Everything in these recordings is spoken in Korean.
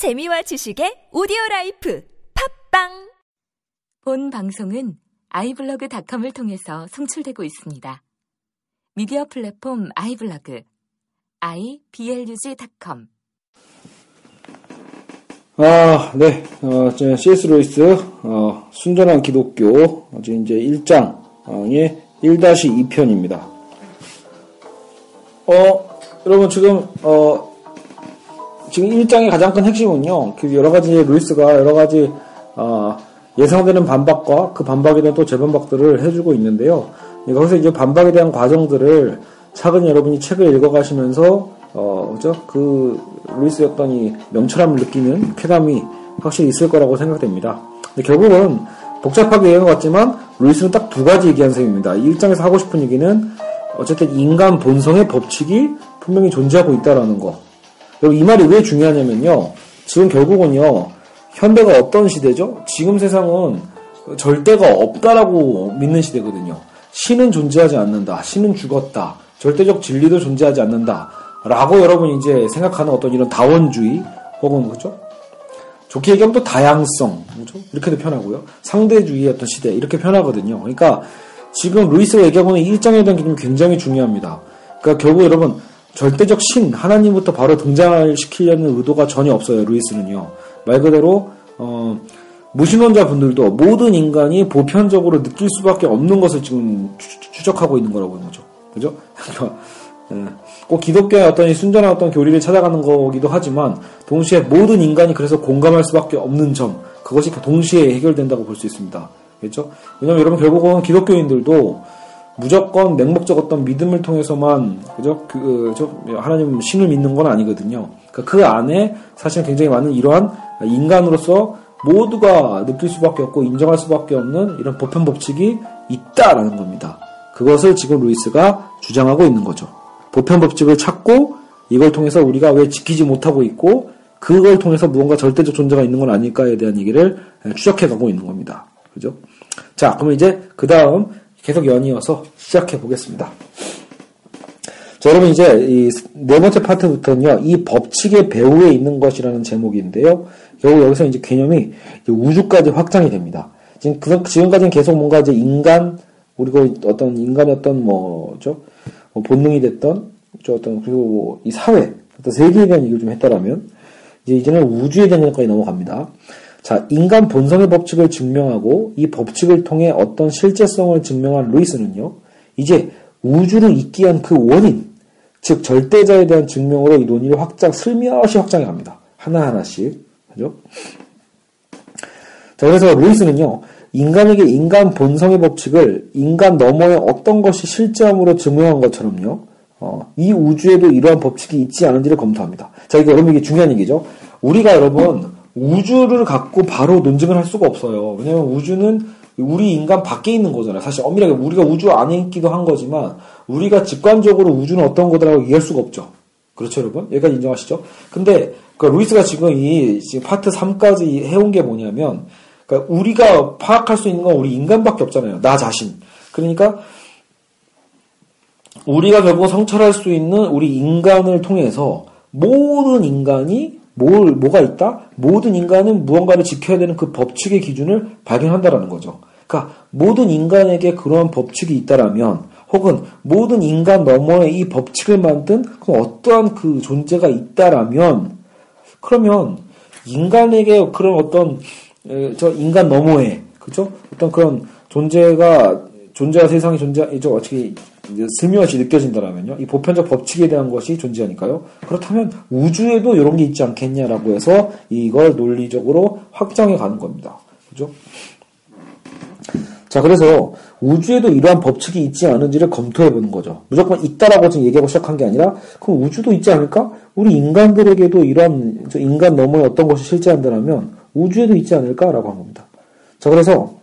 재미와 지식의 오디오 라이프 팟빵 본 방송은 아이블로그닷컴을 통해서 송출되고 있습니다. 미디어 플랫폼 아이블로그 iblog.com 아, 네. 어, 제 CS 루이스, 어, 순전한 기독교, 지금 이제 1장의 1-2편입니다. 어, 여러분 지금, 어, 지금 1장의 가장 큰 핵심은요, 그 여러 가지 루이스가 여러 가지, 어, 예상되는 반박과 그 반박에 대한 또 재반박들을 해주고 있는데요. 거기서 이제 반박에 대한 과정들을 차근히 여러분이 책을 읽어가시면서 어, 그죠? 그, 루이스의 어떤 이 명철함을 느끼는 쾌감이 확실히 있을 거라고 생각됩니다. 근데 결국은 복잡하게 얘기한 것 같지만, 루이스는 딱 두 가지 얘기한 셈입니다. 이 일장에서 하고 싶은 얘기는, 어쨌든 인간 본성의 법칙이 분명히 존재하고 있다라는 거. 그리고 이 말이 왜 중요하냐면요. 지금 결국은요, 현대가 어떤 시대죠? 지금 세상은 절대가 없다라고 믿는 시대거든요. 신은 존재하지 않는다. 신은 죽었다. 절대적 진리도 존재하지 않는다. 라고 여러분이 이제 생각하는 어떤 이런 다원주의, 혹은 그죠? 좋게 얘기하면 또 다양성, 그죠? 이렇게도 편하고요. 상대주의의 어떤 시대, 이렇게 편하거든요. 그러니까 지금 루이스가 얘기하고 있는 일장에 대한 개념이 굉장히 중요합니다. 그러니까 결국 여러분, 절대적 신, 하나님부터 바로 등장을 시키려는 의도가 전혀 없어요, 루이스는요. 말 그대로, 어, 무신론자 분들도 모든 인간이 보편적으로 느낄 수밖에 없는 것을 지금 추 적하고 있는 거라고 보는 거죠. 그죠? 예. 꼭 기독교의 어떤 순전한 어떤 교리를 찾아가는 거기도 하지만 동시에 모든 인간이 그래서 공감할 수밖에 없는 점 그것이 동시에 해결된다고 볼 수 있습니다. 그렇죠? 왜냐하면 여러분 결국은 기독교인들도 무조건 맹목적 어떤 믿음을 통해서만 그죠? 그, 저, 하나님 신을 믿는 건 아니거든요. 그러니까 그 안에 사실 굉장히 많은 이러한 인간으로서 모두가 느낄 수밖에 없고 인정할 수밖에 없는 이런 보편 법칙이 있다라는 겁니다. 그것을 지금 루이스가 주장하고 있는 거죠. 보편 법칙을 찾고 이걸 통해서 우리가 왜 지키지 못하고 있고 그걸 통해서 무언가 절대적 존재가 있는 건 아닐까에 대한 얘기를 추적해 가고 있는 겁니다. 그죠? 자, 그러면 이제 그 다음 계속 연이어서 시작해 보겠습니다. 자, 여러분 이제 이네 번째 파트부터는요, 이 법칙의 배후에 있는 것이라는 제목인데요. 결국 여기서 이제 개념이 우주까지 확장이 됩니다. 지금 그, 지금까지는 계속 뭔가 이제 인간, 우리가 어떤 인간의 어떤 뭐죠? 뭐 본능이 됐던 저 어떤 그리고 뭐 이 사회 어떤 세계에 대한 얘기를 좀 했다라면 이제 이제는 우주에 대한 얘기까지 넘어갑니다. 자, 인간 본성의 법칙을 증명하고 이 법칙을 통해 어떤 실제성을 증명한 루이스는요. 이제 우주를 있게 한그 원인, 즉 절대자에 대한 증명으로 이 논의를 확장 슬며시 확장해 갑니다. 하나하나씩. 그죠? 자, 그래서 루이스는요. 인간에게 인간 본성의 법칙을 인간 너머의 어떤 것이 실제함으로 증명한 것처럼요. 어, 이 우주에도 이러한 법칙이 있지 않은지를 검토합니다. 자, 이게 여러분 이게 중요한 얘기죠. 우리가 여러분 우주를 갖고 바로 논증을 할 수가 없어요. 왜냐면 우주는 우리 인간 밖에 있는 거잖아요. 사실 엄밀하게 우리가 우주 안에 있기도 한 거지만 우리가 직관적으로 우주는 어떤 거다라고 이해할 수가 없죠. 그렇죠, 여러분? 여기까지 인정하시죠? 근데 그 루이스가 지금 이 지금 파트 3까지 해온 게 뭐냐면 그러니까 우리가 파악할 수 있는 건 우리 인간밖에 없잖아요. 나 자신. 그러니까 우리가 결국 성찰할 수 있는 우리 인간을 통해서 모든 인간이 뭘 뭐가 있다? 모든 인간은 무언가를 지켜야 되는 그 법칙의 기준을 발견한다라는 거죠. 그러니까 모든 인간에게 그러한 법칙이 있다라면 혹은 모든 인간 너머에 이 법칙을 만든 그 어떠한 그 존재가 있다라면 그러면 인간에게 그런 어떤 저 인간 너머에 그죠? 어떤 그런 존재가 존재와 세상이 존재이죠 어떻게 슬며시 느껴진다라면요. 이 보편적 법칙에 대한 것이 존재하니까요. 그렇다면 우주에도 이런 게 있지 않겠냐라고 해서 이걸 논리적으로 확정해 가는 겁니다. 그죠? 자, 그래서 우주에도 이러한 법칙이 있지 않은지를 검토해 보는 거죠. 무조건 있다라고 지금 얘기하고 시작한 게 아니라, 그럼 우주도 있지 않을까? 우리 인간들에게도 이러한, 인간 너머에 어떤 것이 실제한다면, 우주에도 있지 않을까라고 한 겁니다. 자, 그래서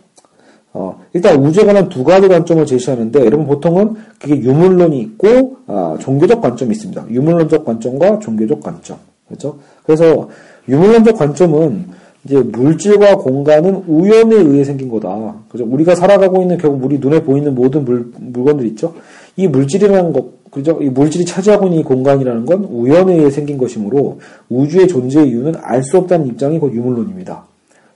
어, 일단 우주에 관한 두 가지 관점을 제시하는데 여러분 보통은 그게 유물론이 있고 아, 종교적 관점이 있습니다. 유물론적 관점과 종교적 관점. 그렇죠? 그래서 유물론적 관점은 이제 물질과 공간은 우연에 의해 생긴 거다. 그죠? 우리가 살아가고 있는 결국 우리 눈에 보이는 모든 물, 물건들 있죠? 이 물질이라는 것, 그죠? 이 물질이 차지하고 있는 이 공간이라는 건 우연에 의해 생긴 것이므로 우주의 존재의 이유는 알 수 없다는 입장이 곧 유물론입니다.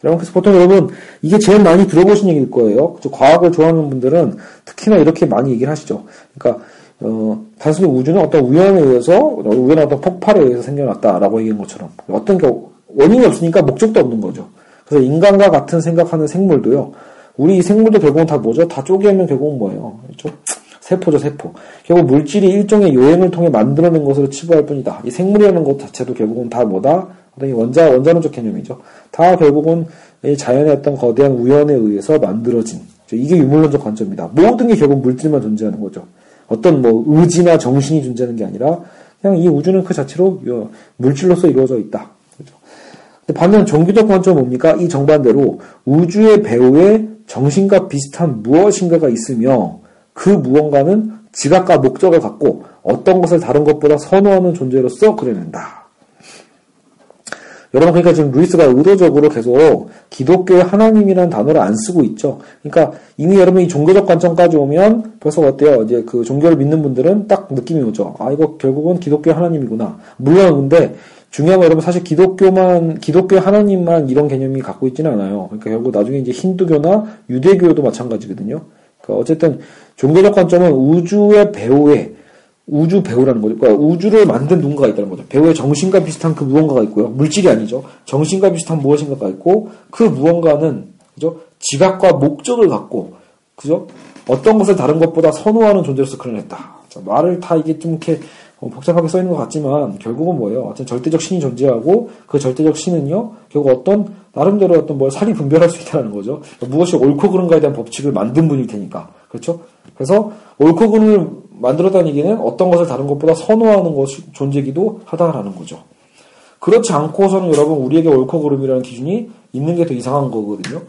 여러분, 그래서 보통 여러분, 이게 제일 많이 들어보신 얘기일 거예요. 그죠? 과학을 좋아하는 분들은 특히나 이렇게 많이 얘기를 하시죠. 그러니까, 어, 단순히 우주는 어떤 우연에 의해서, 우연한 어떤 폭발에 의해서 생겨났다라고 얘기한 것처럼. 어떤 경우, 원인이 없으니까 목적도 없는 거죠. 그래서 인간과 같은 생각하는 생물도요, 우리 이 생물도 결국은 다 뭐죠? 다 쪼개면 결국은 뭐예요? 그렇죠? 세포죠, 세포. 결국 물질이 일종의 요행을 통해 만들어낸 것으로 치부할 뿐이다. 이 생물이라는 것 자체도 결국은 다 뭐다? 원자, 원자론적 개념이죠. 다 결국은 이 자연의 어떤 거대한 우연에 의해서 만들어진. 이게 유물론적 관점입니다. 모든 게 결국 물질만 존재하는 거죠. 어떤 뭐 의지나 정신이 존재하는 게 아니라 그냥 이 우주는 그 자체로 물질로서 이루어져 있다. 그렇죠? 반면 종교적 관점은 뭡니까? 이 정반대로 우주의 배후에 정신과 비슷한 무엇인가가 있으며 그 무언가는 지각과 목적을 갖고 어떤 것을 다른 것보다 선호하는 존재로서 그려낸다. 여러분 그러니까 지금 루이스가 의도적으로 계속 기독교의 하나님이라는 단어를 안 쓰고 있죠. 그러니까 이미 여러분 이 종교적 관점까지 오면 벌써 어때요? 이제 그 종교를 믿는 분들은 딱 느낌이 오죠. 아 이거 결국은 기독교의 하나님이구나. 물론 근데 중요한 건 여러분 사실 기독교만 기독교 하나님만 이런 개념이 갖고 있지는 않아요. 그러니까 결국 나중에 이제 힌두교나 유대교도 마찬가지거든요. 그러니까 어쨌든 종교적 관점은 우주의 배후에 우주 배우라는 거죠. 그러니까 우주를 만든 누군가가 있다는 거죠. 배우의 정신과 비슷한 그 무언가가 있고요. 물질이 아니죠. 정신과 비슷한 무엇인가가 있고 그 무언가는 그죠? 지각과 목적을 갖고 그죠? 어떤 것을 다른 것보다 선호하는 존재로서 그려냈다. 말을 다 이게 좀 이렇게 복잡하게 써 있는 것 같지만 결국은 뭐예요? 어떤 절대적 신이 존재하고 그 절대적 신은요 결국 어떤 나름대로 어떤 뭘 살이 분별할 수 있다는 거죠. 무엇이 옳고 그른가에 대한 법칙을 만든 분일 테니까 그렇죠? 그래서 옳고 그름을 만들었다는 얘기는 어떤 것을 다른 것보다 선호하는 것이 존재기도 하다라는 거죠. 그렇지 않고서는 여러분 우리에게 옳고 그름이라는 기준이 있는 게 더 이상한 거거든요.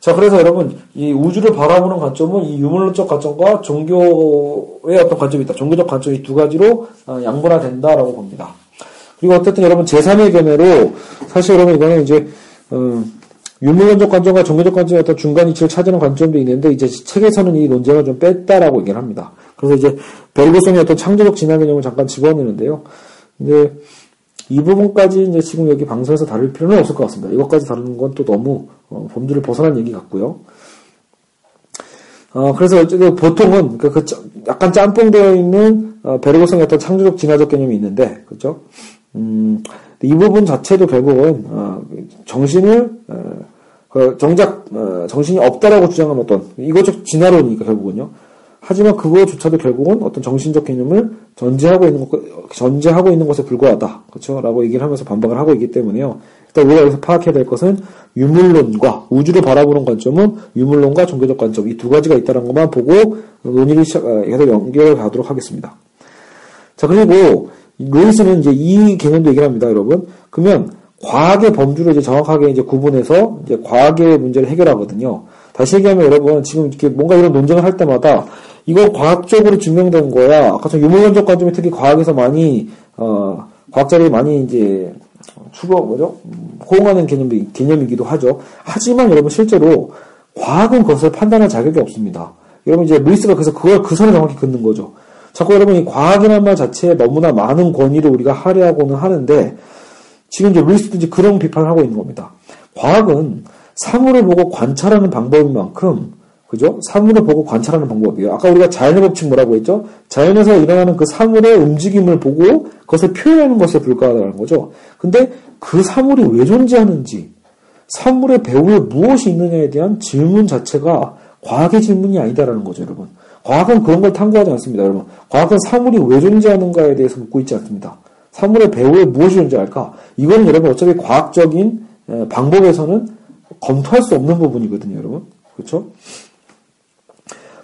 자, 그래서 여러분, 이 우주를 바라보는 관점은 이 유물론적 관점과 종교의 어떤 관점이 있다. 종교적 관점이 두 가지로 어, 양분화된다라고 봅니다. 그리고 어쨌든 여러분 제3의 견해로 사실 여러분 이거는 이제 어, 유물론적 관점과 종교적 관점의 어떤 중간 이치를 찾는 관점도 있는데 이제 책에서는 이 논쟁을 좀 뺐다라고 얘기를 합니다. 그래서 이제 벨고성의 어떤 창조적 진화 개념을 잠깐 집어넣는데요. 이제 이 부분까지 이제 지금 여기 방송에서 다룰 필요는 없을 것 같습니다. 이것까지 다루는 건 또 너무 어, 범주를 벗어난 얘기 같고요. 어, 그래서 보통은 그, 그 약간 짬뽕되어 있는 어, 베르고성의 어떤 창조적 진화적 개념이 있는데, 그렇죠? 음, 이 부분 자체도 결국은 어, 정신을 어, 그 정작 어, 정신이 없다라고 주장하는 어떤 이거적 진화론이니까 결국은요. 하지만 그거조차도 결국은 어떤 정신적 개념을 전제하고 있는 것, 전제하고 있는 것에 불과하다. 그렇죠? 라고 얘기를 하면서 반박을 하고 있기 때문에요. 일단 우리가 여기서 파악해야 될 것은 유물론과 우주를 바라보는 관점은 유물론과 종교적 관점 이 두 가지가 있다는 것만 보고 논의를 시작, 계속 연결을 가도록 하겠습니다. 자, 그리고 루이스는 이제 이 개념도 얘기를 합니다, 여러분. 그러면 과학의 범주를 이제 정확하게 이제 구분해서 이제 과학의 문제를 해결하거든요. 다시 얘기하면 여러분 지금 이렇게 뭔가 이런 논쟁을 할 때마다 이거 과학적으로 증명된 거야. 아까 전 유물론적 관점이 특히 과학에서 많이 어 과학자들이 많이 이제 추구 뭐죠? 호응하는 개념 개념이기도 하죠. 하지만 여러분 실제로 과학은 그것을 판단할 자격이 없습니다. 여러분 이제 루이스가 그래서 그걸 그 선을 정확히 긋는 거죠. 자꾸 여러분 이 과학이라는 말 자체에 너무나 많은 권위를 우리가 할애하고는 하는데 지금 이제 이제 그런 비판을 하고 있는 겁니다. 과학은 사물을 보고 관찰하는 방법인 만큼 그죠? 사물을 보고 관찰하는 방법이에요. 아까 우리가 자연의 법칙 뭐라고 했죠? 자연에서 일어나는 그 사물의 움직임을 보고 그것을 표현하는 것에 불과하다는 거죠. 근데 그 사물이 왜 존재하는지, 사물의 배후에 무엇이 있느냐에 대한 질문 자체가 과학의 질문이 아니다라는 거죠, 여러분. 과학은 그런 걸 탐구하지 않습니다, 여러분. 과학은 사물이 왜 존재하는가에 대해서 묻고 있지 않습니다. 사물의 배후에 무엇이 존재할까? 이건 여러분 어차피 과학적인 방법에서는 검토할 수 없는 부분이거든요, 여러분. 그렇죠?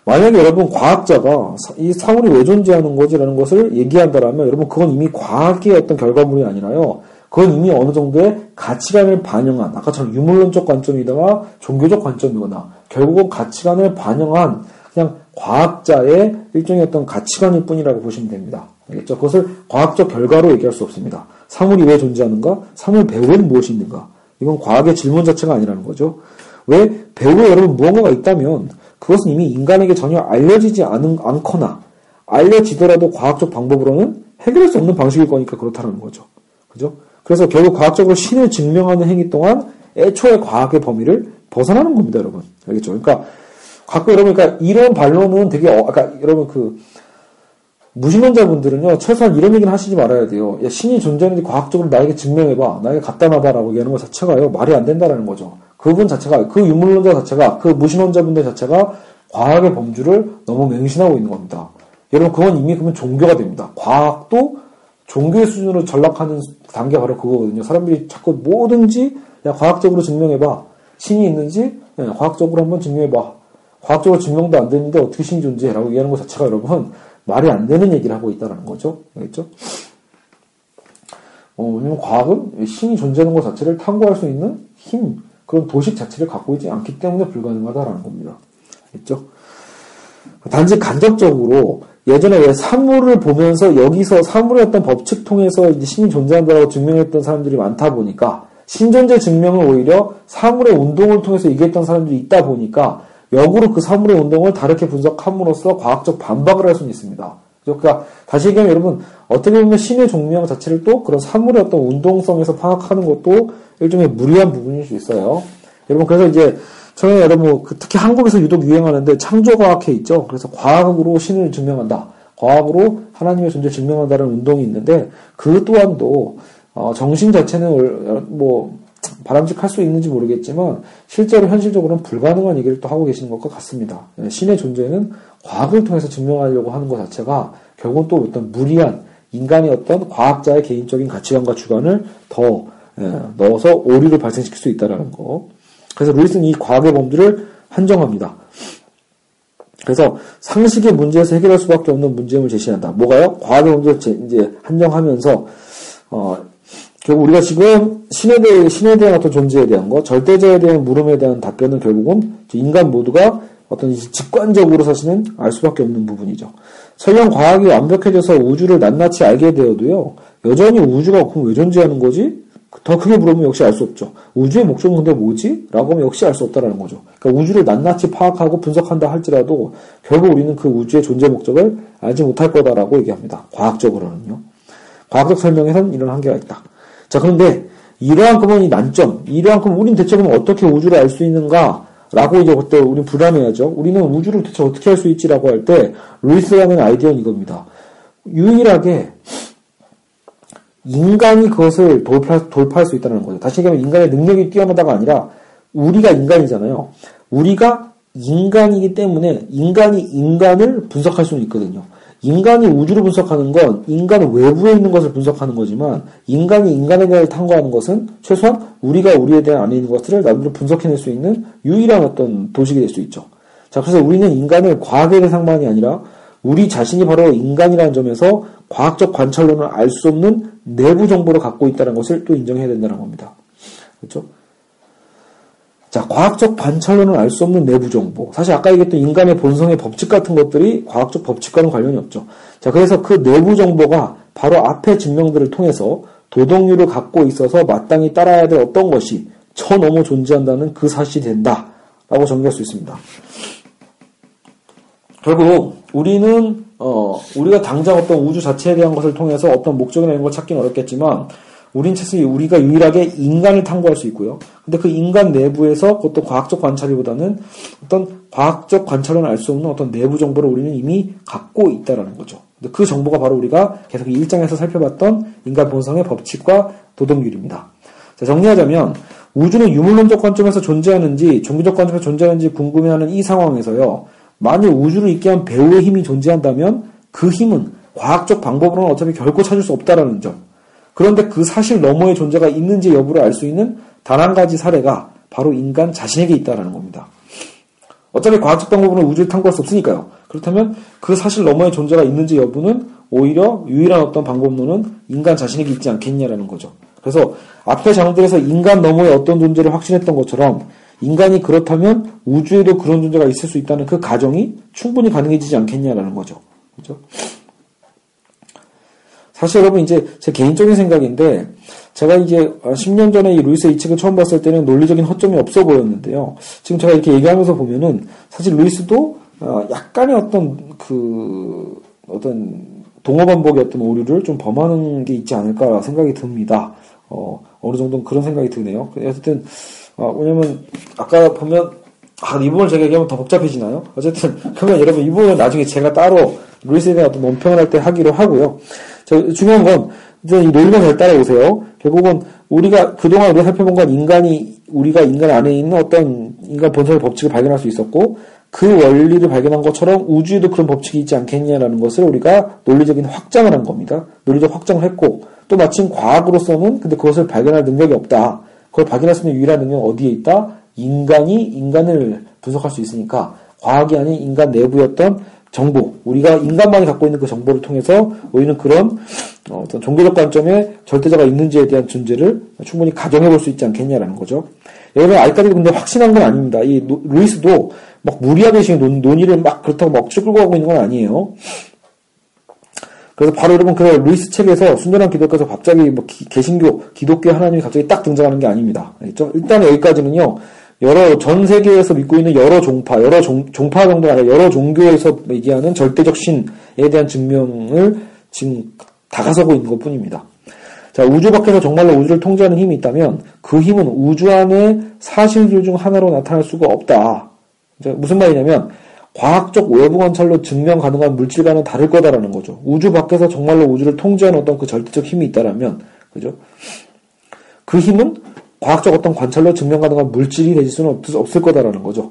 만약에 여러분 과학자가 이 사물이 왜 존재하는 거지라는 것을 얘기한다라면 여러분 그건 이미 과학의 어떤 결과물이 아니라요. 그건 이미 어느 정도의 가치관을 반영한 아까처럼 유물론적 관점이다가 종교적 관점이거나 결국은 가치관을 반영한 그냥 과학자의 일종의 어떤 가치관일 뿐이라고 보시면 됩니다. 알겠죠? 그것을 과학적 결과로 얘기할 수 없습니다. 사물이 왜 존재하는가? 사물 배후에는 무엇이 있는가? 이건 과학의 질문 자체가 아니라는 거죠. 왜 배후에 여러분 무언가가 있다면 그것은 이미 인간에게 전혀 알려지지 않은, 않거나 알려지더라도 과학적 방법으로는 해결할 수 없는 방식일 거니까 그렇다는 거죠. 그죠? 그래서 결국 과학적으로 신을 증명하는 행위 동안 애초에 과학의 범위를 벗어나는 겁니다, 여러분. 알겠죠? 그러니까 가끔 여러분, 그러니까 이런 반론은 되게, 어, 그러니까 여러분 그 무신론자분들은요, 최소한 이런 얘기는 하시지 말아야 돼요. 야, 신이 존재하는지 과학적으로 나에게 증명해봐. 나에게 갖다 놔봐 라고 얘기하는 것 자체가요, 말이 안 된다라는 거죠. 그분 자체가, 그 유물론자 자체가, 그 무신론자분들 자체가 과학의 범주를 너무 맹신하고 있는 겁니다. 여러분, 그건 이미 그러면 종교가 됩니다. 과학도 종교의 수준으로 전락하는 단계가 바로 그거거든요. 사람들이 자꾸 뭐든지, 야, 과학적으로 증명해봐. 신이 있는지, 네, 과학적으로 한번 증명해봐. 과학적으로 증명도 안 되는데 어떻게 신이 존재해라고 얘기하는 것 자체가 여러분, 말이 안 되는 얘기를 하고 있다는 거죠. 알겠죠? 어, 왜냐면 과학은 신이 존재하는 것 자체를 탐구할 수 있는 힘, 그런 도식 자체를 갖고 있지 않기 때문에 불가능하다라는 겁니다. 알겠죠? 단지 간접적으로 예전에 왜 사물을 보면서 여기서 사물의 어떤 법칙 통해서 이제 신이 존재한다고 증명했던 사람들이 많다 보니까 신존재 증명을 오히려 사물의 운동을 통해서 얘기했던 사람들이 있다 보니까 역으로 그 사물의 운동을 다르게 분석함으로써 과학적 반박을 할 수는 있습니다. 그러니까 다시 얘기하면 여러분 어떻게 보면 신의 종명 자체를 또 그런 사물의 어떤 운동성에서 파악하는 것도 일종의 무리한 부분일 수 있어요. 여러분 그래서 이제 저는 여러분 그 특히 한국에서 유독 유행하는데 창조과학회 있죠. 그래서 과학으로 신을 증명한다. 과학으로 하나님의 존재 증명한다는 운동이 있는데 그 또한도 어, 정신 자체는 뭐 바람직할 수 있는지 모르겠지만 실제로 현실적으로는 불가능한 얘기를 또 하고 계시는 것과 같습니다. 예, 신의 존재는 과학을 통해서 증명하려고 하는 것 자체가 결국은 또 어떤 무리한 인간의 어떤 과학자의 개인적인 가치관과 주관을 더 예, 넣어서 오류를 발생시킬 수 있다는 거. 그래서 루이스는 이 과학의 범주를 한정합니다. 그래서 상식의 문제에서 해결할 수밖에 없는 문제점을 제시한다. 뭐가요? 과학의 문제를 이제 한정하면서 어, 결국 우리가 지금 신에 대해, 신에 대한 어떤 존재에 대한 거, 절대자에 대한 물음에 대한 답변은 결국은 인간 모두가 어떤 직관적으로 사실은 알 수밖에 없는 부분이죠. 설령 과학이 완벽해져서 우주를 낱낱이 알게 되어도요, 여전히 우주가 그럼 왜 존재하는 거지? 더 크게 물으면 역시 알 수 없죠. 우주의 목적은 근데 뭐지? 라고 하면 역시 알 수 없다는 거죠. 그러니까 우주를 낱낱이 파악하고 분석한다 할지라도 결국 우리는 그 우주의 존재 목적을 알지 못할 거다라고 얘기합니다. 과학적으로는요. 과학적 설명에선 이런 한계가 있다. 자, 그런데 이러한큼은 이 난점, 이러한큼 우리는 대체 그럼 어떻게 우주를 알 수 있는가? 라고 이제 그때 우리는 불안해하죠. 우리는 우주를 대체 어떻게 할수 있지라고 할 때, 루이스라는 아이디어는 이겁니다. 유일하게 인간이 그것을 돌파, 돌파할 수 있다는 거죠. 다시 얘기하면 인간의 능력이 뛰어나다가 아니라 우리가 인간이잖아요. 우리가 인간이기 때문에 인간이 인간을 분석할 수는 있거든요. 인간이 우주를 분석하는 건 인간 외부에 있는 것을 분석하는 거지만 인간이 인간에 대해 탐구하는 것은 최소한 우리가 우리에 대한 안에 있는 것들을 나름대로 분석해낼 수 있는 유일한 어떤 도식이 될 수 있죠. 자, 그래서 우리는 인간을 과학의 대상만이 아니라 우리 자신이 바로 인간이라는 점에서 과학적 관찰론을 알수 없는 내부 정보를 갖고 있다는 것을 또 인정해야 된다는 겁니다. 그렇죠? 자, 과학적 관찰로는 알 수 없는 내부 정보. 사실 아까 얘기했던 인간의 본성의 법칙 같은 것들이 과학적 법칙과는 관련이 없죠. 자, 그래서 그 내부 정보가 바로 앞의 증명들을 통해서 도덕률을 갖고 있어서 마땅히 따라야 될 어떤 것이 저 너머 존재한다는 그 사실이 된다. 라고 정리할 수 있습니다. 결국 우리는 어 우리가 당장 어떤 우주 자체에 대한 것을 통해서 어떤 목적이나 이런 걸 찾기는 어렵겠지만 우린 최소 우리가 유일하게 인간을 탐구할 수 있고요. 근데 그 인간 내부에서 그것도 과학적 관찰이보다는 어떤 과학적 관찰은 알 수 없는 어떤 내부 정보를 우리는 이미 갖고 있다라는 거죠. 근데 그 정보가 바로 우리가 계속 이 1장에서 살펴봤던 인간 본성의 법칙과 도덕률입니다. 자, 정리하자면 우주는 유물론적 관점에서 존재하는지 종교적 관점에서 존재하는지 궁금해하는 이 상황에서요. 만일 우주를 있게 한 배우의 힘이 존재한다면 그 힘은 과학적 방법으로는 어차피 결코 찾을 수 없다라는 점. 그런데 그 사실 너머의 존재가 있는지 여부를 알 수 있는 단 한 가지 사례가 바로 인간 자신에게 있다라는 겁니다. 어차피 과학적 방법으로는 우주를 탐구할 수 없으니까요. 그렇다면 그 사실 너머의 존재가 있는지 여부는 오히려 유일한 어떤 방법론은 인간 자신에게 있지 않겠냐라는 거죠. 그래서 앞의 장들에서 인간 너머의 어떤 존재를 확신했던 것처럼 인간이 그렇다면 우주에도 그런 존재가 있을 수 있다는 그 가정이 충분히 가능해지지 않겠냐라는 거죠. 그렇죠? 사실 여러분 이제 제 개인적인 생각인데 제가 이제 10년 전에 이 루이스 이 책을 처음 봤을 때는 논리적인 허점이 없어 보였는데요. 지금 제가 이렇게 얘기하면서 보면은 사실 루이스도 어, 약간의 어떤 그 어떤 동어 반복의 어떤 오류를 좀 범하는 게 있지 않을까 생각이 듭니다. 어, 어느 정도는 그런 생각이 드네요. 어쨌든, 어, 왜냐면, 아까 보면, 아, 이 부분을 제가 얘기하면 더 복잡해지나요? 어쨌든, 그러면 여러분, 이 부분은 나중에 제가 따로 루이스에 대한 어떤 논평을 할 때 하기로 하고요. 저, 중요한 건, 이제 이 논리만 잘 따라오세요. 결국은, 우리가, 그동안 우리가 살펴본 건 인간이, 우리가 인간 안에 있는 어떤 인간 본성의 법칙을 발견할 수 있었고, 그 원리를 발견한 것처럼 우주에도 그런 법칙이 있지 않겠냐라는 것을 우리가 논리적인 확장을 한 겁니다. 논리적 확장을 했고 또 마침 과학으로서는 근데 그것을 발견할 능력이 없다. 그걸 발견할 수 있는 유일한 능력은 어디에 있다? 인간이 인간을 분석할 수 있으니까 과학이 아닌 인간 내부였던 정보, 우리가 인간만이 갖고 있는 그 정보를 통해서 우리는 그런 어, 어떤 종교적 관점에 절대자가 있는지에 대한 존재를 충분히 가정해 볼 수 있지 않겠냐라는 거죠. 여러분 아직까지 근데 확신한 건 아닙니다. 이 루이스도 막 무리하듯이 논, 논의를 막 그렇다고 막 끌고 가고 있는 건 아니에요. 그래서 바로 여러분 그 루이스 책에서 순전한 기독교에서 갑자기 뭐 기, 개신교, 기독교 하나님이 갑자기 딱 등장하는 게 아닙니다. 일단 여기까지는요. 여러 전 세계에서 믿고 있는 여러 종파, 여러 종, 종파 정도가 아니라 여러 종교에서 얘기하는 절대적 신에 대한 증명을 지금 다가서고 있는 것 뿐입니다. 자, 우주 밖에서 정말로 우주를 통제하는 힘이 있다면 그 힘은 우주 안의 사실들 중 하나로 나타날 수가 없다. 무슨 말이냐면 과학적 외부 관찰로 증명 가능한 물질과는 다를 거다라는 거죠. 우주 밖에서 정말로 우주를 통제하는 어떤 그 절대적 힘이 있다라면, 그죠? 그 힘은 과학적 어떤 관찰로 증명 가능한 물질이 되질 수는 없, 없을 거다라는 거죠.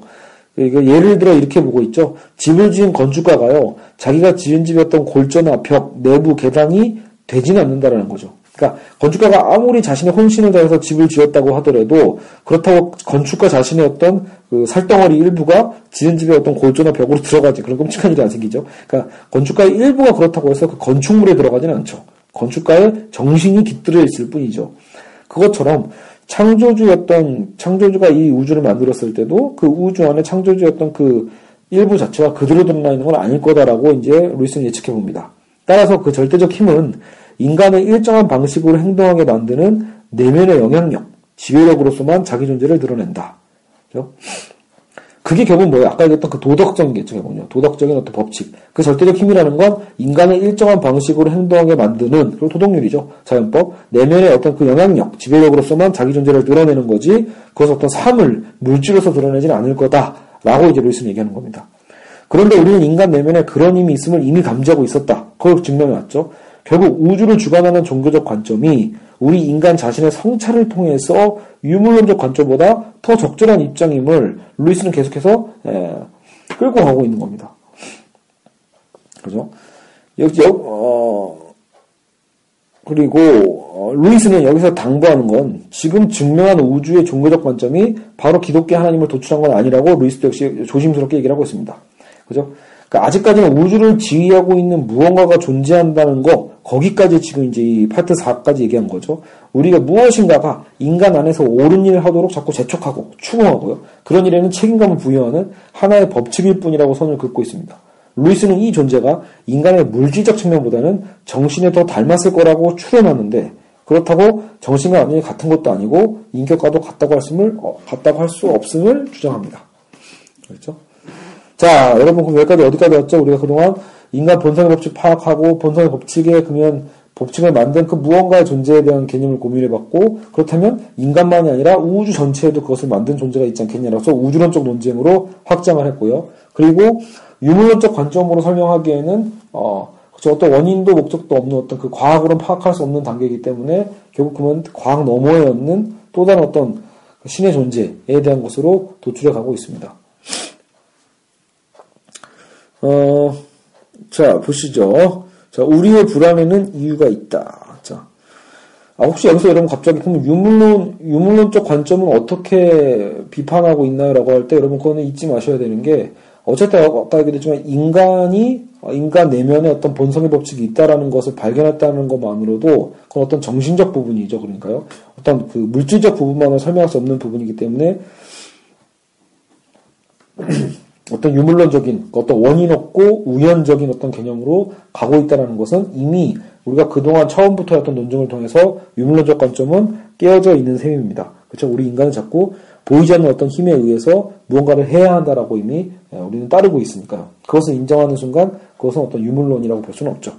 이거 예를 들어 이렇게 보고 있죠. 집을 지은 건축가가요, 자기가 지은 집이었던 골조나 벽, 내부 계단이 되지는 않는다라는 거죠. 그러니까 건축가가 아무리 자신의 혼신을 다해서 집을 지었다고 하더라도 그렇다고 건축가 자신의 어떤 그 살덩어리 일부가 지은 집의 어떤 골조나 벽으로 들어가지 그런 끔찍한 일이 안 생기죠. 그러니까 건축가의 일부가 그렇다고 해서 그 건축물에 들어가지는 않죠. 건축가의 정신이 깃들어 있을 뿐이죠. 그것처럼 창조주였던 창조주가 이 우주를 만들었을 때도 그 우주 안에 창조주였던 그 일부 자체가 그대로 드러나 있는 건 아닐 거다라고 이제 루이스는 예측해 봅니다. 따라서 그 절대적 힘은 인간을 일정한 방식으로 행동하게 만드는 내면의 영향력, 지배력으로서만 자기 존재를 드러낸다. 그죠? 그게 결국 뭐예요? 아까 얘기했던 그 도덕적인 개념이군요. 도덕적인 어떤 법칙. 그 절대적 힘이라는 건 인간을 일정한 방식으로 행동하게 만드는 그리고 도덕률이죠. 자연법. 내면의 어떤 그 영향력, 지배력으로서만 자기 존재를 드러내는 거지. 그것을 어떤 삶을 물질로서 드러내지는 않을 거다라고 이제 루이스는 얘기하는 겁니다. 그런데 우리는 인간 내면에 그런 힘이 있음을 이미 감지하고 있었다. 그걸 증명해 왔죠. 결국 우주를 주관하는 종교적 관점이 우리 인간 자신의 성찰을 통해서 유물론적 관점보다 더 적절한 입장임을 루이스는 계속해서 에, 끌고 가고 있는 겁니다. 그죠? 여기, 어, 그리고, 어, 루이스는 여기서 당부하는 건 지금 증명한 우주의 종교적 관점이 바로 기독교 하나님을 도출한 건 아니라고 루이스도 역시 조심스럽게 얘기를 하고 있습니다. 그죠? 그러니까 아직까지는 우주를 지휘하고 있는 무언가가 존재한다는 거, 거기까지 지금 이제 이 파트 4까지 얘기한 거죠. 우리가 무엇인가가 인간 안에서 옳은 일을 하도록 자꾸 재촉하고 추궁하고요. 그런 일에는 책임감을 부여하는 하나의 법칙일 뿐이라고 선을 긋고 있습니다. 루이스는 이 존재가 인간의 물질적 측면보다는 정신에 더 닮았을 거라고 추론하는데 그렇다고 정신과 완전히 같은 것도 아니고 인격과도 같다고 할, 수을 어, 같다고 할 수 없음을 주장합니다. 그렇죠? 자, 여러분 그럼 여기까지 어디까지 왔죠? 우리가 그동안 인간 본성의 법칙 파악하고 본성의 법칙에 그러면 법칙을 만든 그 무언가의 존재에 대한 개념을 고민해봤고 그렇다면 인간만이 아니라 우주 전체에도 그것을 만든 존재가 있지 않겠냐라서 우주론적 논쟁으로 확장을 했고요. 그리고 유물론적 관점으로 설명하기에는 어, 그렇죠. 어떤 원인도 목적도 없는 어떤 그 과학으로는 파악할 수 없는 단계이기 때문에 결국 그러면 과학 너머에 없는 또 다른 어떤 신의 존재에 대한 것으로 도출해 가고 있습니다. 어, 자, 보시죠. 자, 우리의 불안에는 이유가 있다. 자. 아, 혹시 여기서 여러분 갑자기 그럼 유물론, 유물론적 관점은 어떻게 비판하고 있나요? 라고 할 때 여러분 그거는 잊지 마셔야 되는 게 어쨌든 아까 얘기했지만 인간이 인간 내면에 어떤 본성의 법칙이 있다라는 것을 발견했다는 것만으로도 그건 어떤 정신적 부분이죠. 그러니까요. 어떤 그 물질적 부분만으로 설명할 수 없는 부분이기 때문에 어떤 유물론적인 어떤 원인 없고 우연적인 어떤 개념으로 가고 있다는 것은 이미 우리가 그동안 처음부터 어떤 논증을 통해서 유물론적 관점은 깨어져 있는 셈입니다. 그렇죠? 우리 인간은 자꾸 보이지 않는 어떤 힘에 의해서 무언가를 해야 한다라고 이미 예, 우리는 따르고 있으니까요. 그것을 인정하는 순간 그것은 어떤 유물론이라고 볼 수는 없죠.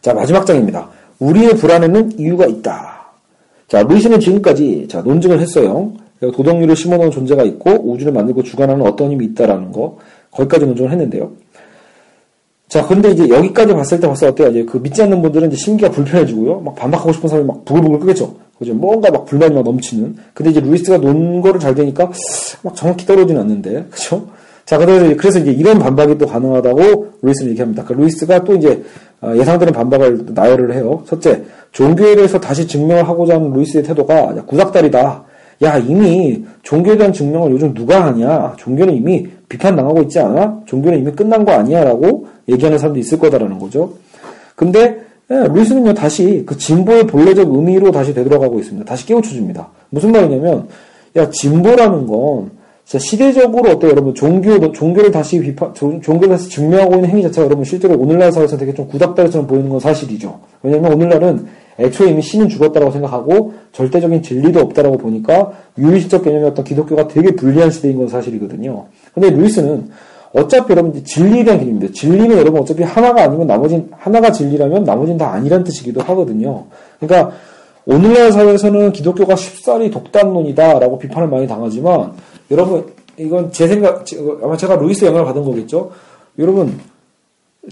자, 마지막 장입니다. 우리의 불안에는 이유가 있다. 자, 루이스는 지금까지 자, 논증을 했어요. 도덕률을 심어놓은 존재가 있고 우주를 만들고 주관하는 어떤 힘이 있다라는 거 거기까지 논증을 했는데요. 자, 그런데 이제 여기까지 봤을 때 벌써 어때요? 이제 그 믿지 않는 분들은 이제 심기가 불편해지고요. 막 반박하고 싶은 사람이 막 부글부글 끓겠죠. 그죠? 뭔가 막 불만이 막 넘치는. 근데 이제 루이스가 논거를 잘 대니까 막 정확히 떨어지진 않는데. 그죠? 자, 그래서, 그래서 이제 이런 반박이 또 가능하다고 루이스는 얘기합니다. 그 루이스가 또 이제 어, 예상되는 반박을 나열을 해요. 첫째, 종교에 대해서 다시 증명을 하고자 하는 루이스의 태도가 구닥다리다. 야, 이미 종교에 대한 증명을 요즘 누가 하냐? 종교는 이미 비판당하고 있지 않아? 종교는 이미 끝난 거 아니야? 라고 얘기하는 사람도 있을 거다라는 거죠. 근데 예, 루이스는요 다시 그 진보의 본래적 의미로 다시 되돌아가고 있습니다. 다시 깨우쳐줍니다. 무슨 말이냐면 야 진보라는 건 시대적으로 어때 여러분 종교 종교를 다시 비판 종교를 다시 증명하고 있는 행위 자체가 여러분 실제로 오늘날 사회에서 되게 좀 구닥다리처럼 보이는 건 사실이죠. 왜냐하면 오늘날은 애초에 이미 신은 죽었다라고 생각하고 절대적인 진리도 없다라고 보니까 유일신적 어떤 기독교가 되게 불리한 시대인 건 사실이거든요. 근데 루이스는 어차피 여러분 진리에 대한 개념입니다. 진리는 여러분 어차피 하나가 아니면 나머진 하나가 진리라면 나머진 다 아니란 뜻이기도 하거든요. 그러니까 오늘날 사회에서는 기독교가 쉽사리 독단론이다라고 비판을 많이 당하지만 여러분 이건 제 생각 아마 제가 루이스 영향을 받은 거겠죠. 여러분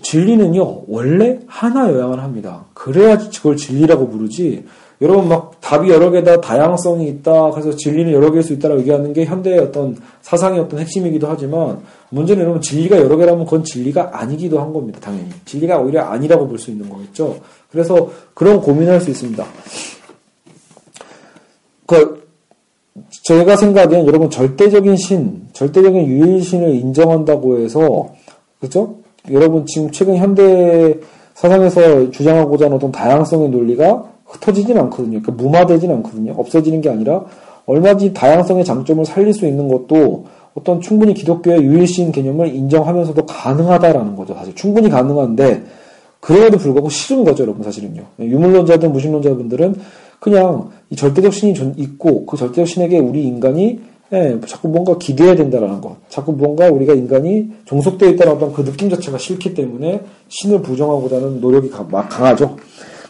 진리는요 원래 하나여야만 합니다. 그래야지 그걸 진리라고 부르지. 여러분 막 답이 여러 개다 다양성이 있다. 그래서 진리는 여러 개일 수 있다라고 얘기하는 게 현대의 어떤 사상의 어떤 핵심이기도 하지만 문제는 여러분 진리가 여러 개라면 그건 진리가 아니기도 한 겁니다. 당연히 진리가 오히려 아니라고 볼 수 있는 거겠죠. 그래서 그런 고민을 할 수 있습니다. 그 제가 생각엔 여러분 절대적인 신, 절대적인 유일신을 인정한다고 해서 그렇죠? 여러분 지금 최근 현대 사상에서 주장하고자 하는 어떤 다양성의 논리가 흩어지진 않거든요. 그러니까 무마되진 않거든요. 없어지는 게 아니라 얼마든지 다양성의 장점을 살릴 수 있는 것도 어떤 충분히 기독교의 유일신 개념을 인정하면서도 가능하다라는 거죠. 사실 충분히 가능한데 그래도 불구하고 싫은 거죠, 여러분 사실은요. 유물론자든 무신론자분들은 그냥 이 절대적 신이 있고 그 절대적 신에게 우리 인간이 예, 자꾸 뭔가 기대해야 된다라는 것, 자꾸 뭔가 우리가 인간이 종속되어 있다는 어떤 그 느낌 자체가 싫기 때문에 신을 부정하고자 하는 노력이 강하죠.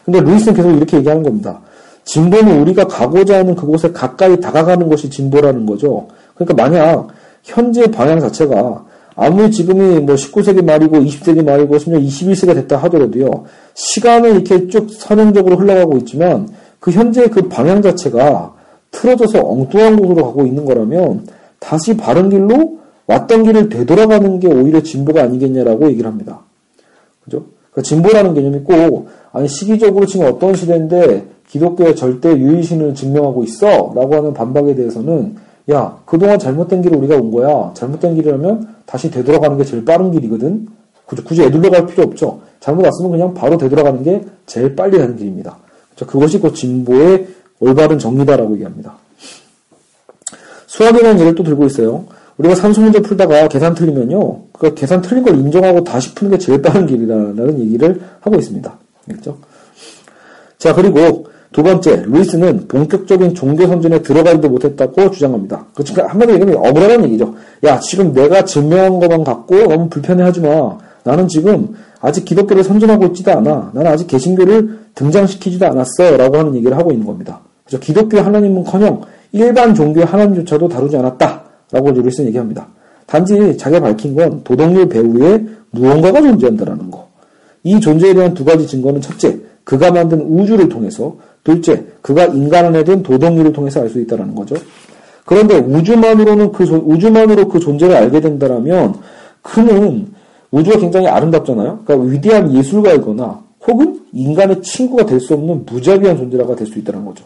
근데 루이스는 계속 이렇게 얘기하는 겁니다. 진보는 우리가 가고자 하는 그곳에 가까이 다가가는 것이 진보라는 거죠. 그러니까 만약 현재 방향 자체가 아무리 지금이 뭐 19세기 말이고 20세기 말이고 심지어 21세기가 됐다 하더라도요. 시간은 이렇게 쭉 선행적으로 흘러가고 있지만 그 현재 그 방향 자체가 틀어져서 엉뚱한 곳으로 가고 있는 거라면 다시 바른 길로 왔던 길을 되돌아가는 게 오히려 진보가 아니겠냐라고 얘기를 합니다. 그죠? 그러니까 진보라는 개념이 꼭 아니 시기적으로 지금 어떤 시대인데 기독교의 절대 유일신을 증명하고 있어 라고 하는 반박에 대해서는 야 그동안 잘못된 길을 우리가 온 거야 잘못된 길이라면 다시 되돌아가는 게 제일 빠른 길이거든 굳이, 굳이 애둘러 갈 필요 없죠 잘못 왔으면 그냥 바로 되돌아가는 게 제일 빨리 가는 길입니다 그렇죠? 그것이 곧 진보의 올바른 정리다라고 얘기합니다 대한 예를 또 들고 있어요 우리가 산수 문제 풀다가 계산 틀리면요 그 계산 틀린 걸 인정하고 다시 푸는 게 제일 빠른 길이라는 얘기를 하고 있습니다 알겠죠? 자, 그리고 두 번째, 루이스는 본격적인 종교 선전에 들어가지도 못했다고 주장합니다. 그러니까 한마디로 얘기하면 억울하다는 얘기죠. 야, 지금 내가 증명한 것만 갖고 너무 불편해하지 마. 나는 지금 아직 기독교를 선전하고 있지도 않아. 나는 아직 개신교를 등장시키지도 않았어. 라고 하는 얘기를 하고 있는 겁니다. 그죠? 기독교 하나님은 커녕 일반 종교의 하나님조차도 다루지 않았다. 라고 루이스는 얘기합니다. 단지 자기가 밝힌 건 도덕률 배후에 무언가가 존재한다라는 거. 이 존재에 대한 두 가지 증거는 첫째, 그가 만든 우주를 통해서, 둘째, 그가 인간 안에 든 도덕률을 통해서 알 수 있다는 거죠. 그런데 우주만으로는 그 우주만으로 그 존재를 알게 된다면 그는 우주가 굉장히 아름답잖아요. 그러니까 위대한 예술가이거나 혹은 인간의 친구가 될 수 없는 무자비한 존재라가 될 수 있다는 거죠.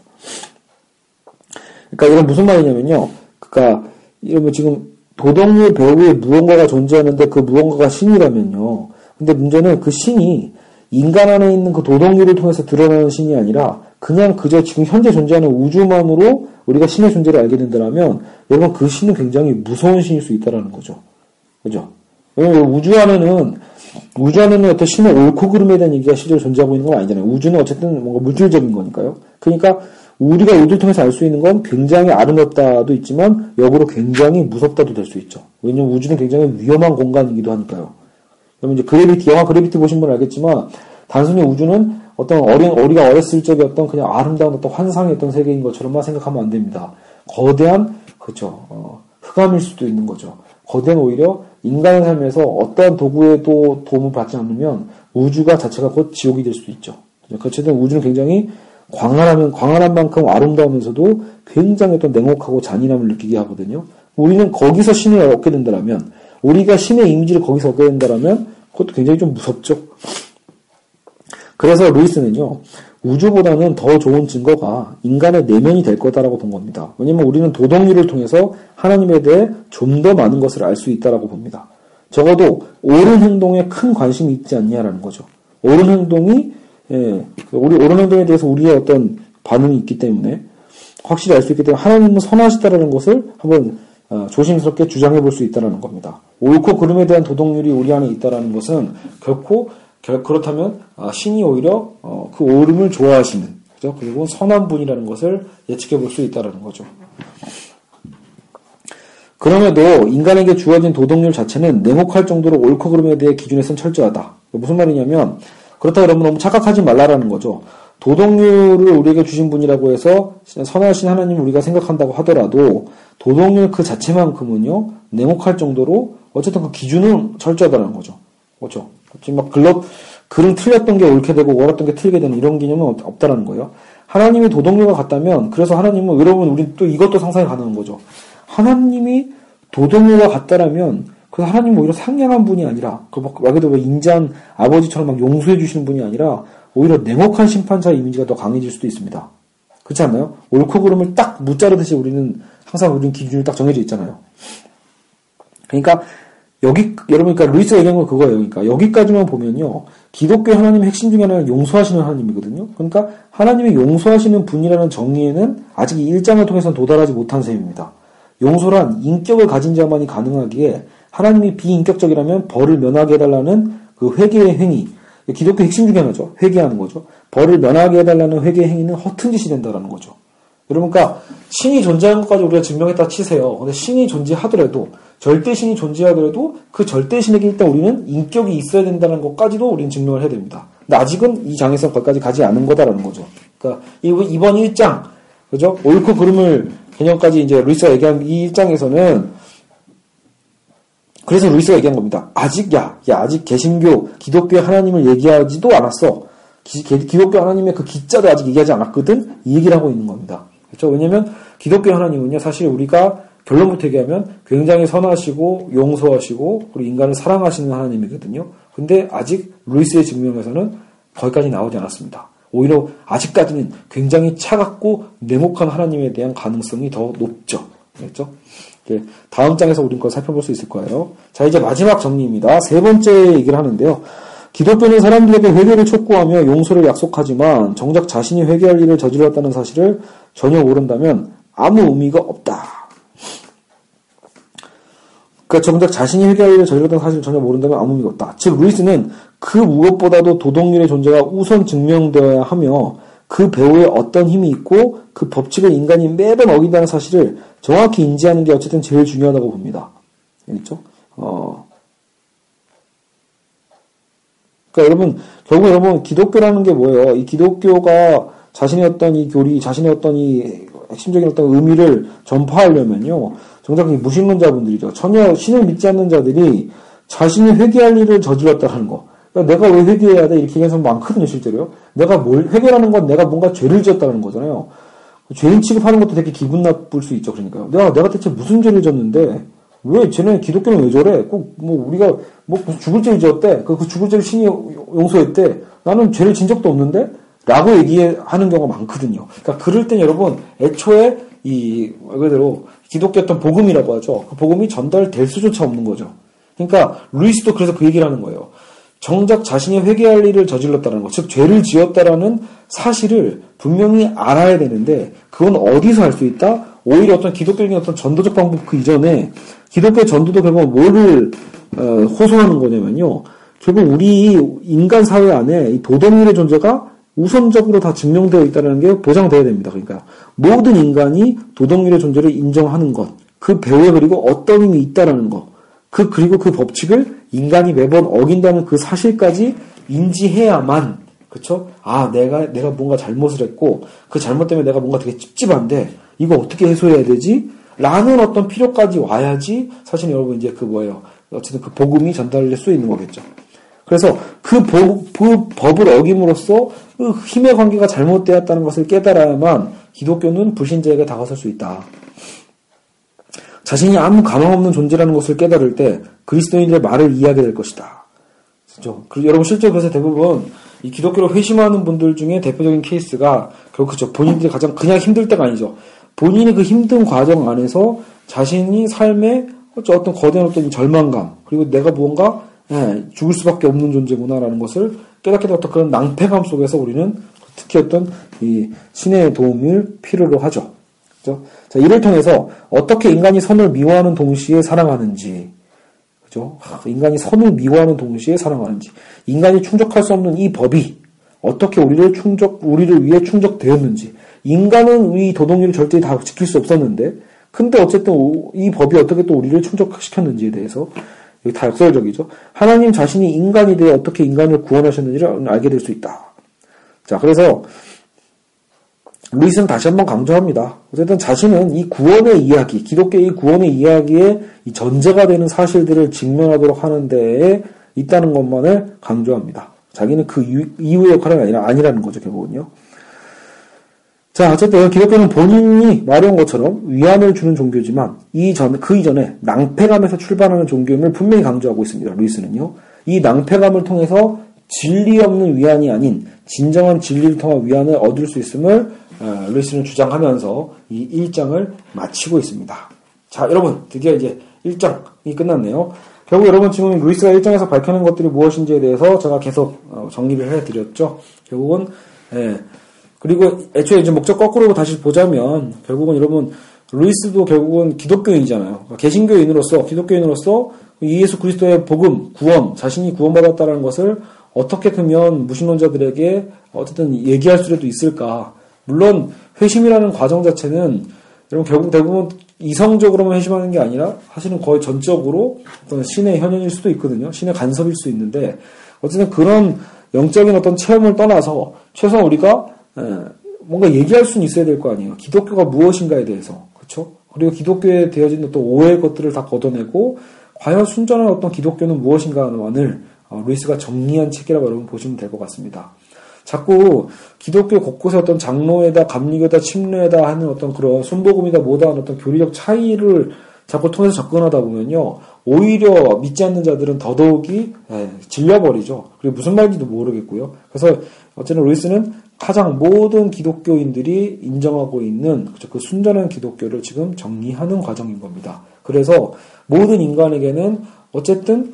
그러니까 이건 무슨 말이냐면요. 그러니까 이러면 지금 도덕률 배후에 무언가가 존재하는데 그 무언가가 신이라면요. 근데 문제는 그 신이 인간 안에 있는 그 도덕률을 통해서 드러나는 신이 아니라 그냥 그저 지금 현재 존재하는 우주만으로 우리가 신의 존재를 알게 된다면 여러분 그 신은 굉장히 무서운 신일 수 있다라는 거죠. 그죠? 왜냐면 우주 안에는 우주 안에는 어떤 신의 옳고 그름에 대한 얘기가 실제로 존재하고 있는 건 아니잖아요. 우주는 어쨌든 뭔가 물질적인 거니까요. 그러니까 우리가 우주를 통해서 알 수 있는 건 굉장히 아름답다도 있지만 역으로 굉장히 무섭다도 될 수 있죠. 왜냐면 우주는 굉장히 위험한 공간이기도 하니까요. 그러면 이제 그래비티 영화 그래비티 보신 분은 알겠지만 단순히 우주는 어떤 어린 우리가 어렸을 적에 어떤 그냥 아름다운 어떤 어떤 세계인 것처럼만 생각하면 안 됩니다. 거대한 그렇죠. 어, 흑암일 수도 있는 거죠. 거대한 오히려 인간의 삶에서 어떠한 도구에도 도움을 받지 않으면 우주가 자체가 곧 지옥이 될 수도 있죠. 어쨌든 우주는 굉장히 광활하면 광활한 만큼 아름다우면서도 굉장히 또 냉혹하고 잔인함을 느끼게 하거든요. 우리는 거기서 신을 얻게 된다면 우리가 신의 이미지를 거기서 얻게 된다면 그것도 굉장히 좀 무섭죠. 그래서 루이스는요 우주보다는 더 좋은 증거가 인간의 내면이 될 거다라고 본 겁니다. 왜냐면 우리는 도덕률을 통해서 하나님에 대해 좀 더 많은 것을 알 수 있다라고 봅니다. 적어도 옳은 행동에 큰 관심이 있지 않냐라는 거죠. 옳은 행동이 예, 우리 옳은 행동에 대해서 우리의 어떤 반응이 있기 때문에 확실히 알 수 있기 때문에 하나님은 선하시다라는 것을 한번 어, 조심스럽게 주장해 볼 수 있다라는 겁니다. 옳고 그름에 대한 도덕률이 우리 안에 있다라는 것은 결코 그렇다면 아, 신이 오히려 어, 그 옳음을 좋아하시는 그죠? 그리고 선한 분이라는 것을 예측해 볼 수 있다라는 거죠. 그럼에도 인간에게 주어진 도덕률 자체는 냉혹할 정도로 옳고 그름에 대해 기준에선 철저하다. 무슨 말이냐면 그렇다 그러면 너무 착각하지 말라라는 거죠. 도덕률을 우리에게 주신 분이라고 해서 선하신 하나님을 우리가 생각한다고 하더라도 도덕률 그 자체만큼은요 냉혹할 정도로 어쨌든 그 기준은 철저하다는 거죠. 그렇죠. 막 글럽 글은 틀렸던 게 옳게 되고 옳았던 게 틀리게 되는 이런 개념은 없다라는 거예요. 하나님이 도덕률과 같다면 그래서 하나님은 여러분 우리 또 이것도 상상이 가능한 거죠. 하나님이 도덕률과 같다라면 그 하나님 오히려 상냥한 분이 아니라 그말 그대로 뭐 인자한 아버지처럼 막 용서해 주시는 분이 아니라 오히려 냉혹한 심판자 이미지가 더 강해질 수도 있습니다. 그렇지 않나요? 옳고 그름을 딱 무자르듯이 우리는 항상 우리는 기준이 딱 정해져 있잖아요. 그러니까 여기 여러분 그러니까 루이스가 얘기한 건 그거예요. 그러니까 여기까지만 보면요. 기독교 하나님의 핵심 중에 하나는 용서하시는 하나님이거든요. 그러니까 하나님이 용서하시는 분이라는 정의에는 아직 이 1장을 통해서는 도달하지 못한 셈입니다. 용서란 인격을 가진 자만이 가능하기에 하나님이 비인격적이라면 벌을 면하게 해달라는 그 회개의 행위, 기독교 핵심 중에 하나죠. 회개하는 거죠. 벌을 면하게 해달라는 회개의 행위는 허튼 짓이 된다라는 거죠. 여러분, 그러니까 신이 존재하는 것까지 우리가 증명했다 치세요. 근데 신이 존재하더라도 절대 신이 존재하더라도 그 절대 신에게 일단 우리는 인격이 있어야 된다는 것까지도 우리는 증명을 해야 됩니다. 근데 아직은 이 장에서 거기까지 가지 않은 거다라는 거죠. 그러니까 이번 1장, 그죠? 옳고 그름을 개념까지 이제 루이스가 얘기한 이 1장에서는 그래서 루이스가 얘기한 겁니다. 아직 야, 야 아직 개신교, 기독교 하나님을 얘기하지도 않았어. 기, 독교 하나님의 그 기자도 아직 얘기하지 않았거든. 이 얘기를 하고 있는 겁니다. 그렇죠? 왜냐하면 기독교 하나님은요, 사실 우리가 결론부터 얘기하면 굉장히 선하시고 용서하시고 그리고 인간을 사랑하시는 하나님이거든요. 근데 아직 루이스의 증명에서는 거기까지 나오지 않았습니다. 오히려 아직까지는 굉장히 차갑고 냉혹한 하나님에 대한 가능성이 더 높죠. 그렇죠? 다음 장에서 우린 걸 살펴볼 수 있을 거예요. 자, 이제 마지막 정리입니다. 세 번째 얘기를 하는데요. 기독교는 사람들에게 회개를 촉구하며 용서를 약속하지만 정작 자신이 회개할 일을 저질렀다는 사실을 전혀 모른다면 아무 의미가 없다. 그러니까 정작 자신이 일을 저질렀다는 사실을 전혀 모른다면 아무 의미가 없다. 즉 루이스는 그 무엇보다도 도덕률의 존재가 우선 증명되어야 하며 그 배후에 어떤 힘이 있고 그 법칙을 인간이 매번 어긴다는 사실을 정확히 인지하는 게 어쨌든 제일 중요하다고 봅니다. 알겠죠? 어. 그러니까 여러분 결국 여러분 기독교라는 게 뭐예요? 이 기독교가 자신의 어떤 이 교리, 자신의 어떤 이 핵심적인 어떤 의미를 전파하려면요. 정작 이 무신론자분들이죠. 전혀 신을 믿지 않는 자들이 자신이 회개할 일을 저질렀다는 거. 그러니까 내가 왜 회개해야 돼? 이렇게 얘기하는 사람 많거든요, 실제로요. 내가 뭘, 회개라는 건 내가 뭔가 죄를 지었다는 거잖아요. 죄인 취급하는 것도 되게 기분 나쁠 수 있죠, 그러니까. 내가, 내가 대체 무슨 죄를 졌는데, 왜, 쟤네 기독교는 왜 저래? 꼭, 뭐, 우리가, 뭐, 죽을 죄를 지었대? 그, 그 죽을 죄를 신이 용서했대? 나는 죄를 진 적도 없는데? 라고 얘기하는 경우가 많거든요. 그러니까 그럴 땐 여러분, 애초에 이, 말 그대로 기독교 어떤 복음이라고 하죠. 그 복음이 전달될 수조차 없는 거죠. 그러니까 루이스도 그래서 그 얘기를 하는 거예요. 정작 자신이 회개할 일을 저질렀다는 것, 즉 죄를 지었다라는 사실을 분명히 알아야 되는데 그건 어디서 할 수 있다? 오히려 어떤 기독교적인 어떤 전도적 방법 그 이전에 기독교 전도도 결국 뭐를 어, 호소하는 거냐면요. 결국 우리 인간 사회 안에 이 도덕률의 존재가 우선적으로 다 증명되어 있다는 게 보장되어야 됩니다. 그러니까 모든 인간이 도덕률의 존재를 인정하는 것, 그 배후에 그리고 어떤 힘이 있다라는 것, 그 그리고 그 법칙을 인간이 매번 어긴다는 그 사실까지 인지해야만 그쵸? 아 내가 내가 뭔가 잘못을 했고 그 잘못 때문에 내가 뭔가 되게 찝찝한데 이거 어떻게 해소해야 되지? 라는 어떤 필요까지 와야지 사실 여러분 이제 그 뭐예요? 어쨌든 그 복음이 전달될 수 있는 거겠죠. 그래서 그, 법, 그 법을 어김으로써 그 힘의 관계가 잘못되었다는 것을 깨달아야만 기독교는 불신자에게 다가설 수 있다. 자신이 아무 가망 없는 존재라는 것을 깨달을 때 그리스도인들의 말을 이해하게 될 것이다. 그죠? 여러분 실제 그래서 대부분 이 기독교로 회심하는 분들 중에 대표적인 케이스가 결국 그죠. 본인들이 가장 그냥 힘들 때가 아니죠. 본인이 그 힘든 과정 안에서 자신이 삶에 어떤 거대한 어떤 절망감 그리고 내가 무언가 예, 죽을 수밖에 없는 존재구나라는 것을 깨닫게 되었던 그런 낭패감 속에서 우리는 특히 어떤 이 신의 도움을 필요로 하죠. 그죠? 자, 이를 통해서 어떻게 인간이 선을 미워하는 동시에 사랑하는지, 그죠? 인간이 선을 미워하는 동시에 사랑하는지, 인간이 충족할 수 없는 이 법이 어떻게 우리를 충족, 우리를 위해 충족되었는지, 인간은 이 도덕률을 절대 다 지킬 수 없었는데, 근데 어쨌든 이 법이 어떻게 또 우리를 충족시켰는지에 대해서 다 역설적이죠. 하나님 자신이 인간이 되어 어떻게 인간을 구원하셨는지를 알게 될 수 있다. 자, 그래서 루이스는 다시 한번 강조합니다. 어쨌든 자신은 이 구원의 이야기, 기독교의 구원의 이야기에 이 전제가 되는 사실들을 직면하도록 하는 데에 있다는 것만을 강조합니다. 자기는 그 이후의 역할은 아니라, 아니라는 거죠, 결국은요. 자, 어쨌든 기독교는 본인이 말해온 것처럼 위안을 주는 종교지만 이전 그 이전에 낭패감에서 출발하는 종교임을 분명히 강조하고 있습니다. 루이스는요. 이 낭패감을 통해서 진리 없는 위안이 아닌 진정한 진리를 통한 위안을 얻을 수 있음을 어, 루이스는 주장하면서 이 1장을 마치고 있습니다. 자, 여러분 드디어 이제 1장이 끝났네요. 결국 여러분 지금 루이스가 1장에서 밝혀낸 것들이 무엇인지에 대해서 제가 계속 어, 정리를 해드렸죠. 결국은 예, 그리고 애초에 이제 목적 거꾸로 다시 보자면 결국은 여러분 루이스도 결국은 기독교인이잖아요. 그러니까 개신교인으로서 기독교인으로서 예수 그리스도의 복음, 구원, 자신이 구원받았다는 것을 어떻게 크면 무신론자들에게 어쨌든 얘기할 수라도 있을까? 물론 회심이라는 과정 자체는 여러분 결국 대부분 이성적으로만 회심하는 게 아니라 사실은 거의 전적으로 어떤 신의 현현일 수도 있거든요. 신의 간섭일 수 있는데 어쨌든 그런 영적인 어떤 체험을 떠나서 최소한 우리가 예, 뭔가 얘기할 수는 있어야 될 거 아니에요. 기독교가 무엇인가에 대해서. 그렇죠? 그리고 기독교에 되어진 어떤 오해의 것들을 다 걷어내고 과연 순전한 어떤 기독교는 무엇인가만을 어, 루이스가 정리한 책이라고 여러분 보시면 될 것 같습니다. 자꾸 기독교 곳곳에 어떤 장로에다 감리교다 침례다 하는 어떤 그런 순복음이다 뭐다 하는 어떤 교리적 차이를 자꾸 통해서 접근하다 보면요 오히려 믿지 않는 자들은 더더욱이 예, 질려버리죠. 그리고 무슨 말인지도 모르겠고요. 그래서 어쨌든 루이스는 가장 모든 기독교인들이 인정하고 있는 그 순전한 기독교를 지금 정리하는 과정인 겁니다. 그래서 모든 인간에게는 어쨌든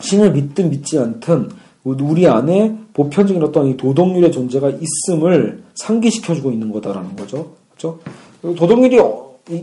신을 믿든 믿지 않든 우리 안에 보편적인 어떤 이 도덕률의 존재가 있음을 상기시켜주고 있는 거다라는 거죠. 그렇죠? 도덕률이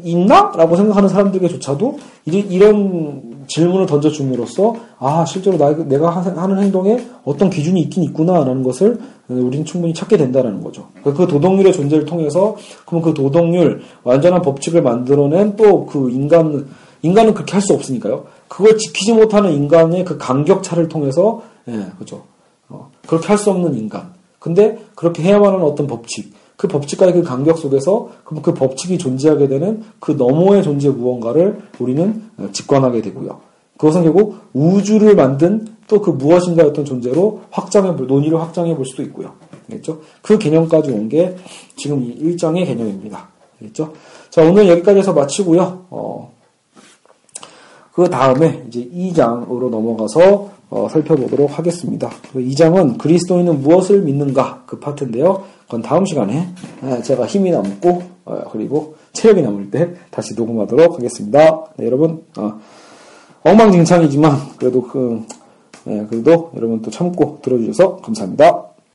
있나? 라고 생각하는 사람들에게조차도 이런 질문을 던져줌으로써 아 실제로 내가 하는 행동에 어떤 기준이 있긴 있구나라는 것을 우리는 충분히 찾게 된다는 거죠. 그 도덕률의 존재를 통해서 그럼 그 도덕률 완전한 법칙을 만들어낸 또 그 인간 인간은 그렇게 할 수 없으니까요. 그걸 지키지 못하는 인간의 그 간격차를 통해서 예 그죠. 어, 그렇게 할 수 없는 인간. 근데 그렇게 해야만 하는 어떤 법칙. 그 법칙과의 그 간격 속에서 그럼 그 법칙이 존재하게 되는 그 너머의 존재 무언가를 우리는 어, 직관하게 되고요. 그것은 결국 우주를 만든 또 그 무엇인가의 어떤 존재로 확장해 볼, 논의를 확장해 볼 수도 있고요. 알겠죠? 그 개념까지 온 게 지금 이 1장의 개념입니다. 알겠죠? 자, 오늘 여기까지 해서 마치고요. 어, 그 다음에 이제 2장으로 넘어가서 어, 살펴보도록 하겠습니다. 2장은 그 그리스도인은 무엇을 믿는가 그 파트인데요. 그건 다음 시간에 제가 힘이 남고 어, 그리고 체력이 남을 때 다시 녹음하도록 하겠습니다. 네, 여러분 어, 엉망진창이지만 그래도 그 네, 그래도 여러분 또 참고 들어주셔서 감사합니다.